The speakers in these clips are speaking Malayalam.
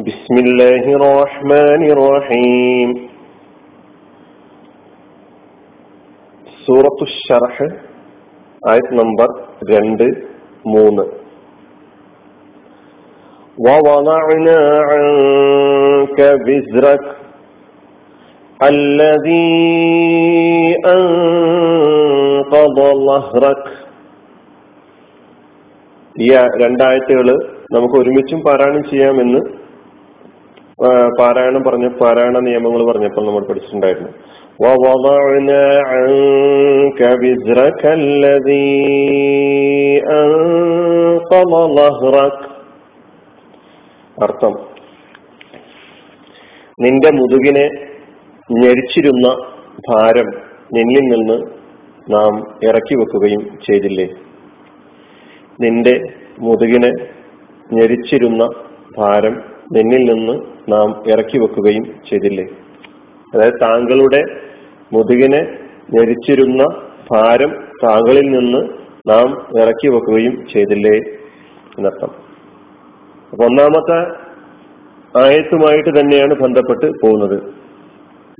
بسم الله الرحمن الرحيم സൂറത്തു ഷർഹ് ആയത് നമ്പർ രണ്ട് മൂന്ന് ووضعنا عنك بزرك الذي أنقض ظهرك ഈ രണ്ടായത്തുകൾ നമുക്ക് ഒരുമിച്ചും പാരായണം ചെയ്യാമെന്ന് പാരായണം പറഞ്ഞ പാരായണ നിയമങ്ങൾ പറഞ്ഞപ്പോൾ നമ്മൾ പഠിച്ചിട്ടുണ്ടായിരുന്നു ووضعنا عنك وزرك الذي أنقض ظهرك അർത്ഥം നിന്റെ മുതുകിനെ ഞെരിച്ചിരുന്ന ഭാരം നിന്നിൽ നിന്ന് നാം ഇറക്കി വെക്കുകയും ചെയ്തില്ലേ നിന്റെ മുതുകിനെ ഞെരിച്ചിരുന്ന ഭാരം നിന്നിൽ നിന്ന് നാം ഇറക്കി വെക്കുകയും ചെയ്തില്ലേ? അതായത് താങ്കളുടെ മുതുകിനെ ഞെരിച്ചിരുന്ന ഭാരം താങ്കളിൽ നിന്ന് നാം ഇറക്കി വെക്കുകയും ചെയ്തില്ലേ എന്നർത്ഥം. അപ്പൊ ഒന്നാമത്തെ ആയത്തുമായിട്ട് തന്നെയാണ് ബന്ധപ്പെട്ട് പോകുന്നത്.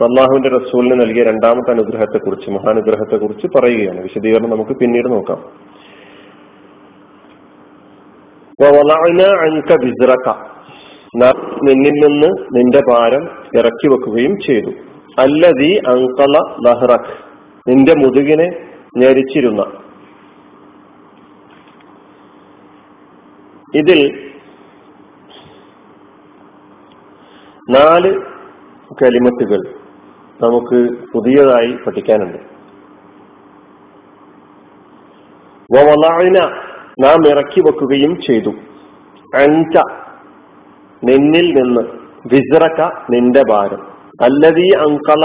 അള്ളാഹുവിന്റെ റസൂലിന് നൽകിയ രണ്ടാമത്തെ അനുഗ്രഹത്തെ കുറിച്ച് മഹാനുഗ്രഹത്തെ കുറിച്ച് പറയുകയാണ്. വിശദീകരണം നമുക്ക് പിന്നീട് നോക്കാം. നിന്നിൽ നിന്ന് നിന്റെ ഭാരം ഇറക്കി വെക്കുകയും ചെയ്തു. അല്ലതി അങ്കള ലഹ്റഖ് നിന്റെ മുതുകിനെ ഞെരിച്ചിരുന്ന. ഇതിൽ നാല് കലിമത്തുകൾ നമുക്ക് പുതിയതായി പഠിക്കാനുണ്ട്. നാം ഇറക്കി വെക്കുകയും ചെയ്തു. അഞ്ച നിന്നിൽ നിന്ന് വിസ്റക്ക നിന്റെ ഭാരം. അല്ലതീ അങ്കള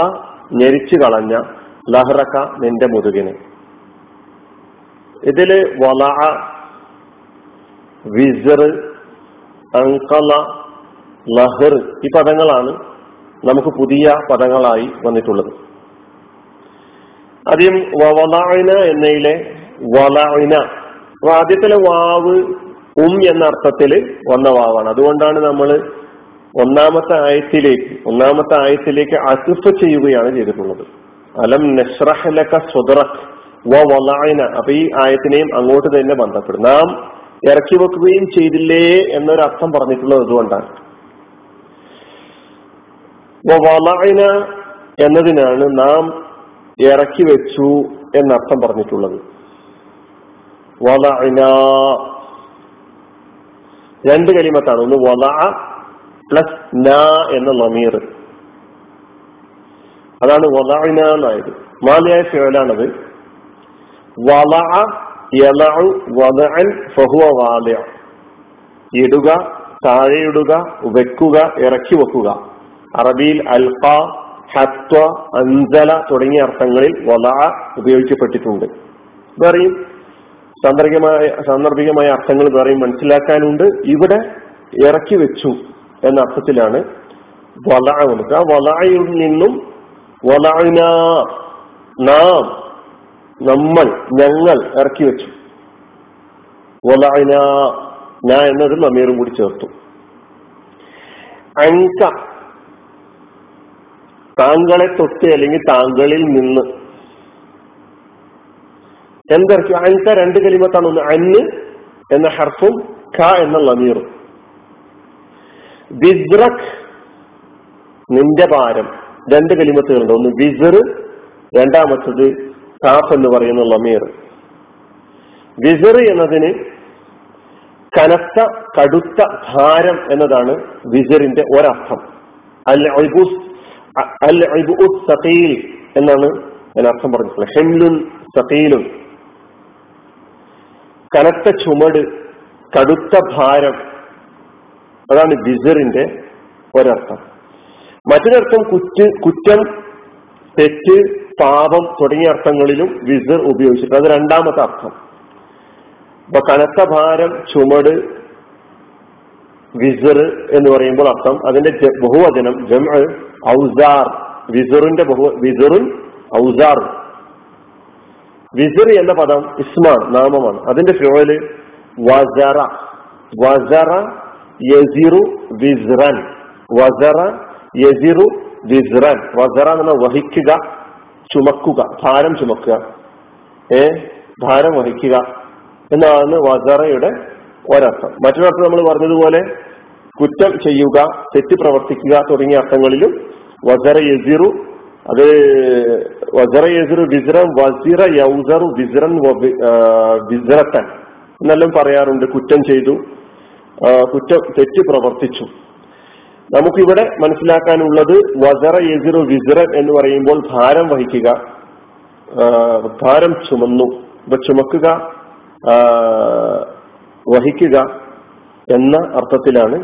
ഞെരിച്ചു കളഞ്ഞ ലഹ്റക്ക നിന്റെ മുതുകിന്. ഇതിൽ വള വിസർ അങ്കള ലഹർ ഈ പദങ്ങളാണ് നമുക്ക് പുതിയ പദങ്ങളായി വന്നിട്ടുള്ളത്. ആദ്യം വവലായന എന്നയിലെ അപ്പൊ ആദ്യത്തിലെ വാവ് ഉം എന്ന അർത്ഥത്തിൽ വന്ന വാവാണ് അതുകൊണ്ടാണ് നമ്മൾ ഒന്നാമത്തെ ആയത്തിലേക്ക് ഒന്നാമത്തെ ആയത്തിലേക്ക് അസുഫ് ചെയ്യുകയാണ് ചെയ്തിട്ടുള്ളത്. അലം നഷ്റഹലക സ്വദറക് വ വലായിന. അപ്പൊ ഈ ആയത്തിനെയും അങ്ങോട്ട് തന്നെ ബന്ധപ്പെടും. നാം ഇറക്കി വെക്കുകയും ചെയ്തില്ലേ എന്നൊരു അർത്ഥം പറഞ്ഞിട്ടുള്ളത് അതുകൊണ്ടാണ്. വലായന എന്നതിനാണ് നാം ഇറക്കി വെച്ചു എന്നർത്ഥം പറഞ്ഞിട്ടുള്ളത്. വളഅന രണ്ട് കലിമത്താണ്. ഒന്ന് വള പ്ലസ് ന എന്ന നമീർ അതാണ് എന്നായത്. മാലിയായ ഫേലാണത് വല ഫഹുവ ഇടുക താഴെയിടുക വെക്കുക ഇറക്കി വെക്കുക. അറബിയിൽ അൽഫ ഹത്വ അഞ്ചല തുടങ്ങിയ അർത്ഥങ്ങളിൽ വല ഉപയോഗിക്കപ്പെട്ടിട്ടുണ്ട്. വേറെയും സാന്ദർഭികമായ സാന്ദർഭികമായ അർത്ഥങ്ങൾ വേറെയും മനസ്സിലാക്കാനുണ്ട്. ഇവിടെ ഇറക്കി വെച്ചു എന്ന അർത്ഥത്തിലാണ് വല വന്നത് ആ വലായിൽ നിന്നും വലായന നാം നമ്മൾ ഞങ്ങൾ ഇറക്കി വെച്ചു. വലായന ഞാൻ എന്നതും അമീറും കൂടി ചേർത്തു. അങ്ക താങ്കളെ തൊട്ട് അല്ലെങ്കിൽ താങ്കളിൽ നിന്ന് എന്തിറക്കി അൻക രണ്ട് കലിമത്താണ് ഒന്ന് അന്ന് എന്ന ഹർഫും ക എന്ന ലമീറും വിസ്റഖ് നിന്റെ ഭാരം. രണ്ട് കലിമത്തുകളുണ്ട്. ഒന്ന് വിസർ രണ്ടാമത്തത് കാഫ് എന്ന് പറയുന്ന ലമീർ വിസർ എന്നതിന് കനത്ത കടുത്ത ഭാരം എന്നതാണ് വിസറിന്റെ ഒരർത്ഥം. അൽ അൽ എന്നാണ് അർത്ഥം പറഞ്ഞിട്ടുള്ളത്. ഹെംലുൻ സഖീലുൻ. കനത്ത ചുമട് കടുത്ത ഭാരം. അതാണ് വിസറിന്റെ ഒരർത്ഥം. മറ്റൊരർത്ഥം കുറ്റ് കുറ്റം തെറ്റ് പാപം തുടങ്ങിയ അർത്ഥങ്ങളിലും വിസർ ഉപയോഗിച്ചിട്ടുണ്ട്. അത് രണ്ടാമത്തെ അർത്ഥം. അപ്പൊ കനത്ത ഭാരം ചുമട് വിസർ എന്ന് പറയുമ്പോൾ അർത്ഥം അതിന്റെ ബഹുവചനം ജം ഔസാർ. വിസറിന്റെ ബഹു വിസറുൻ ഔസാർ വിസർ എന്ന പദം ഇസ്മാണ് നാമമാണ്. അതിന്റെ ഫിയോൽ വസറ. വസറ യസിറു വിസ്റൻ. വസറ യസിറു വിസ്റൻ. വസറ എന്ന് വഹിക്കുക ചുമക്കുക ഭാരം ചുമക്കുക. ഏ? ഭാരം വഹിക്കുക എന്നാണ് വസറയുടെ ഒരർത്ഥം. മറ്റൊരർത്ഥം നമ്മൾ പറഞ്ഞതുപോലെ കുറ്റം ചെയ്യുക തെറ്റ് പ്രവർത്തിക്കുക തുടങ്ങിയ അർത്ഥങ്ങളിലും വസറ യസിറു അത് വസറ യസിറു വിസ്റൻ വസിറ യൗസറു വിസ്റൻ വിസ്റത്തൻ എന്നെല്ലാം പറയാറുണ്ട്. കുറ്റം ചെയ്തു. കുറ്റം തെറ്റ് പ്രവർത്തിച്ചു. നമുക്കിവിടെ മനസ്സിലാക്കാനുള്ളത് വസറ യസിറു വിസ്റൻ എന്ന് പറയുമ്പോൾ ഭാരം വഹിക്കുക. ഭാരം ചുമന്നു. ഇപ്പൊ ചുമക്കുക വഹിക്കുക എന്ന അർത്ഥത്തിലാണ്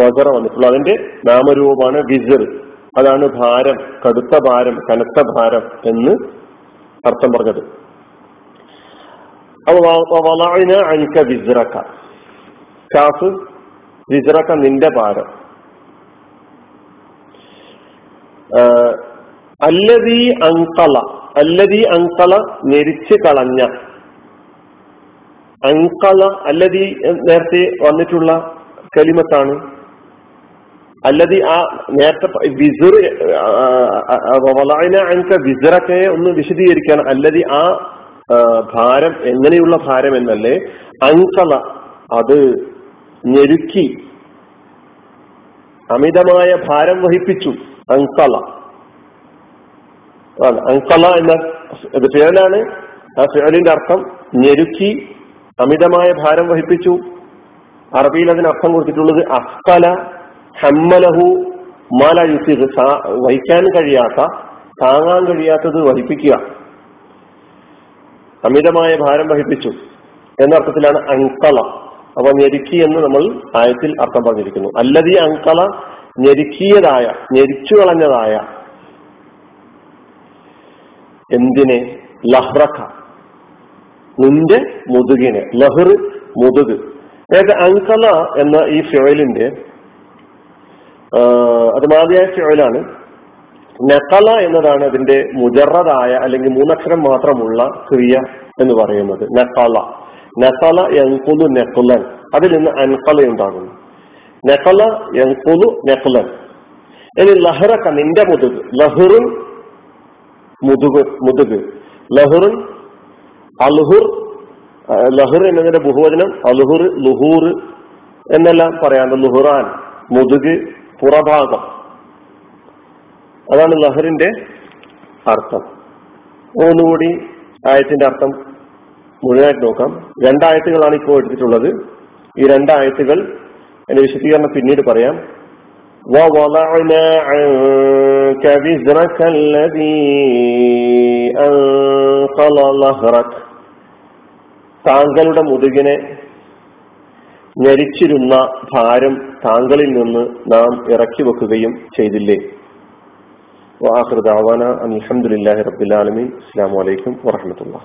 വസറ വന്നിട്ടുള്ളത്. അതിന്റെ നാമരൂപമാണ് വിസിർ. അതാണ് ഭാരം കടുത്ത ഭാരം കനത്ത ഭാരം എന്ന് അർത്ഥം പറഞ്ഞത്. അനിക്ക വിസിറക്ക കാഫ് നിന്റെ ഭാരം. അല്ലതീ അങ്കള അല്ലതി അങ്കള ഞെരിച്ച് കളഞ്ഞ. അങ്കള അല്ലതി നേരത്തെ വന്നിട്ടുള്ള കലിമത്താണ് അല്ലതി ആ നേരത്തെ വിസുർ അങ്ക വിസുറക്കെ ഒന്ന് വിശദീകരിക്കാൻ അല്ലതി ആ ഭാരം എങ്ങനെയുള്ള ഭാരം എന്നല്ലേ? അങ്കള അത് ഞെരുക്കി അമിതമായ ഭാരം വഹിപ്പിച്ചു. അങ്കള അങ്കള എന്ന ഇത് ഫേലാണ് ആ ഫേലിന്റെ അർത്ഥം ഞെരുക്കി അമിതമായ ഭാരം വഹിപ്പിച്ചു. അറബിയിൽ അതിന് അർത്ഥം കൊടുത്തിട്ടുള്ളത് അസ്കല ഹമ്മലഹു മാല യുസിർ വഹിക്കാൻ കഴിയാത്ത താങ്ങാൻ കഴിയാത്തത് വഹിപ്പിക്കുക. അമിതമായ ഭാരം വഹിപ്പിച്ചു. എന്നർത്ഥത്തിലാണ് അങ്കള അവ ഞെരുക്കി എന്ന് നമ്മൾ ആയത്തിൽ അർത്ഥം പറഞ്ഞിരിക്കുന്നു. അല്ലതീ അങ്കള ഞെരുക്കിയതായ ഞെരിച്ചു കളഞ്ഞതായ. എന്തിനെ? ലഹ്റക്ക. നിന്റെ മുതുകിനെ. ലഹർ മുതുക്. അതായത് അങ്കള എന്ന ഈ ഫിയോയിലിന്റെ അത് മാതിയായ ചുഴലാണ് നക്കല എന്നതാണ് അതിന്റെ മുജറതായ അല്ലെങ്കിൽ മൂന്നക്ഷരം മാത്രമുള്ള ക്രിയ എന്ന് പറയുന്നത്. നക്കല നക്കല എങ്കുലു നെക്കുലൻ അതിൽ നിന്ന് അൻകല ഉണ്ടാകുന്നു. നക്കല എങ്കുലു നെക്കുലൻ ഇനി ലഹറക്ക നിന്റെ മുതുക്. ലഹുറുൻ മുതുക് മുതുക്. ലഹുറുൻ അൽഹുർ ലഹുർ എന്നതിന്റെ ബഹുവചനം അൽഹുർ ലുഹൂർ എന്നെല്ലാം പറയാറുണ്ട് ലുഹുറാൻ മുതുക് പുറഭാഗം. അതാണ് നഹറിന്റെ അർത്ഥം. ഒന്നുകൂടി ആയത്തിന്റെ അർത്ഥം മുഴുവനായിട്ട് നോക്കാം. രണ്ടായത്തുകളാണ് ഇപ്പോൾ എടുത്തിട്ടുള്ളത്. ഈ രണ്ടായത്തുകൾ എന്റെ വിശദീകരണം പിന്നീട് പറയാം. താങ്കളുടെ മുതുകിനെ ഞെരിച്ചിരുന്ന ഭാരം താങ്കളിൽ നിന്ന് നാം ഇറക്കി വെക്കുകയും ചെയ്തില്ലേ? വാഹൃദാവാന അലഹമുല്ലാഹി റബ്ബുലാലമീൻ അസ്സാം വലൈക്കും വാഹമത്തുള്ള